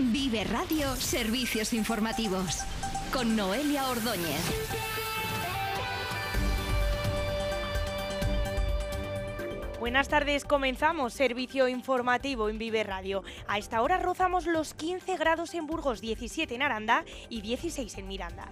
Vive Radio Servicios Informativos con Noelia Ordóñez. Buenas tardes, comenzamos servicio informativo en Vive Radio. A esta hora rozamos los 15 grados en Burgos, 17 en Aranda y 16 en Miranda.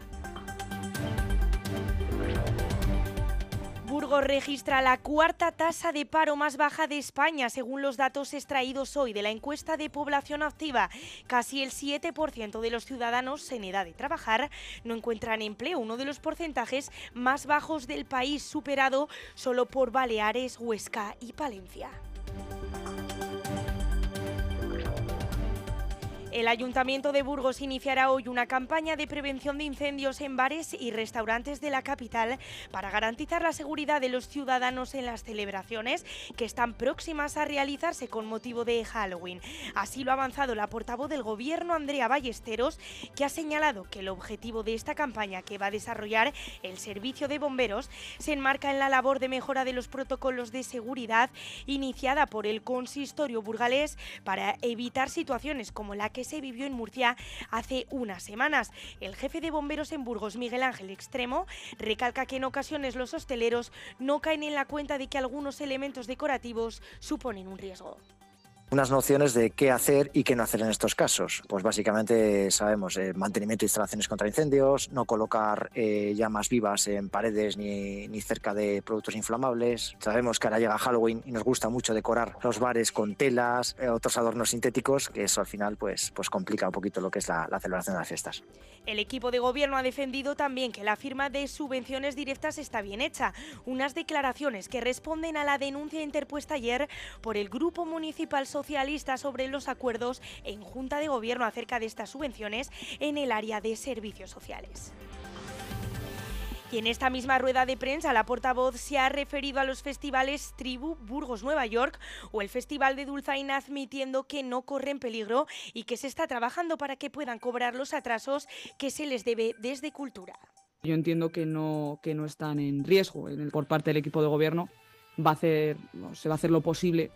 Burgos registra la cuarta tasa de paro más baja de España, según los datos extraídos hoy de la encuesta de población activa. Casi el 7% de los ciudadanos en edad de trabajar no encuentran empleo, uno de los porcentajes más bajos del país, superado solo por Baleares, Huesca y Palencia. El Ayuntamiento de Burgos iniciará hoy una campaña de prevención de incendios en bares y restaurantes de la capital para garantizar la seguridad de los ciudadanos en las celebraciones que están próximas a realizarse con motivo de Halloween. Así lo ha avanzado la portavoz del Gobierno, Andrea Ballesteros, que ha señalado que el objetivo de esta campaña que va a desarrollar el Servicio de Bomberos se enmarca en la labor de mejora de los protocolos de seguridad iniciada por el consistorio burgalés para evitar situaciones como la que se vivió en Murcia hace unas semanas. El jefe de bomberos en Burgos, Miguel Ángel Extremo, recalca que en ocasiones los hosteleros no caen en la cuenta de que algunos elementos decorativos suponen un riesgo unas nociones de qué hacer y qué no hacer en estos casos. Pues básicamente sabemos el mantenimiento de instalaciones contra incendios, no colocar eh, llamas vivas en paredes ni, ni, cerca de productos inflamables. Sabemos que ahora llega Halloween y nos gusta mucho decorar los bares con telas, eh, otros adornos sintéticos, que eso al final pues, pues complica un poquito lo que es la, la celebración de las fiestas. El equipo de gobierno ha defendido también que la firma de subvenciones directas está bien hecha. Unas declaraciones que responden a la denuncia interpuesta ayer por el Grupo Municipal Socialista sobre los acuerdos en Junta de Gobierno acerca de estas subvenciones en el área de servicios sociales. Y en esta misma rueda de prensa, la portavoz se ha referido a los festivales Tribu Burgos Nueva York o el Festival de Dulzaina, admitiendo que no corren peligro y que se está trabajando para que puedan cobrar los atrasos que se les debe desde Cultura. Yo entiendo que no, que no están en riesgo por parte del equipo de gobierno. Va a hacer, se va a hacer lo posible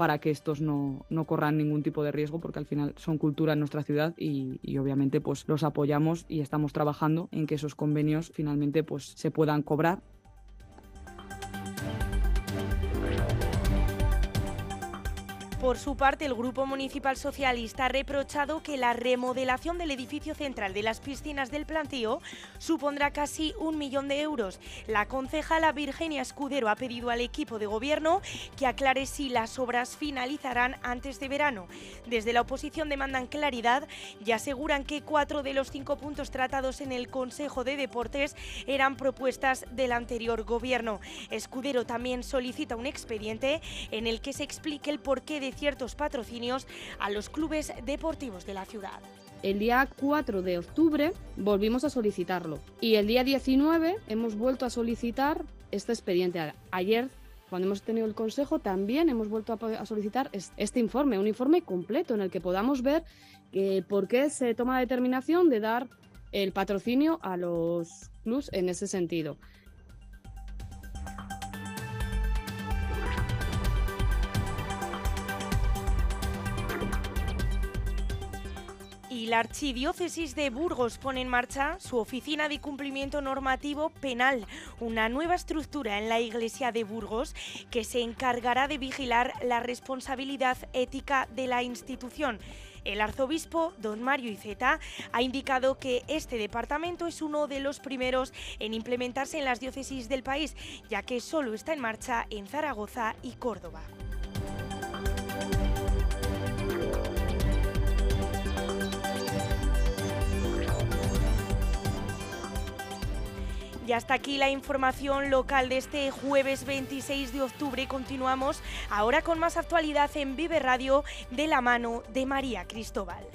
para que estos no, no, corran ningún tipo de riesgo, porque al final son cultura en nuestra ciudad y, y, obviamente pues los apoyamos y estamos trabajando en que esos convenios finalmente pues se puedan cobrar Por su parte, el Grupo Municipal Socialista ha reprochado que la remodelación del edificio central de las piscinas del plantío supondrá casi un millón de euros. La concejala Virginia Escudero ha pedido al equipo de gobierno que aclare si las obras finalizarán antes de verano. Desde la oposición demandan claridad y aseguran que cuatro de los cinco puntos tratados en el Consejo de Deportes eran propuestas del anterior gobierno. Escudero también solicita un expediente en el que se explique el porqué de ciertos patrocinios a los clubes deportivos de la ciudad. El día 4 de octubre volvimos a solicitarlo y el día 19 hemos vuelto a solicitar este expediente. Ayer, cuando hemos tenido el consejo, también hemos vuelto a solicitar este informe, un informe completo en el que podamos ver eh, por qué se toma la determinación de dar el patrocinio a los clubes en ese sentido. Y la Archidiócesis de Burgos pone en marcha su oficina de cumplimiento normativo penal, una nueva estructura en la Iglesia de Burgos que se encargará de vigilar la responsabilidad ética de la institución. El arzobispo, don Mario Iceta, ha indicado que este departamento es uno de los primeros en implementarse en las diócesis del país, ya que solo está en marcha en Zaragoza y Córdoba. Y hasta aquí la información local de este jueves 26 de octubre. Continuamos ahora con más actualidad en Vive Radio de la mano de María Cristóbal.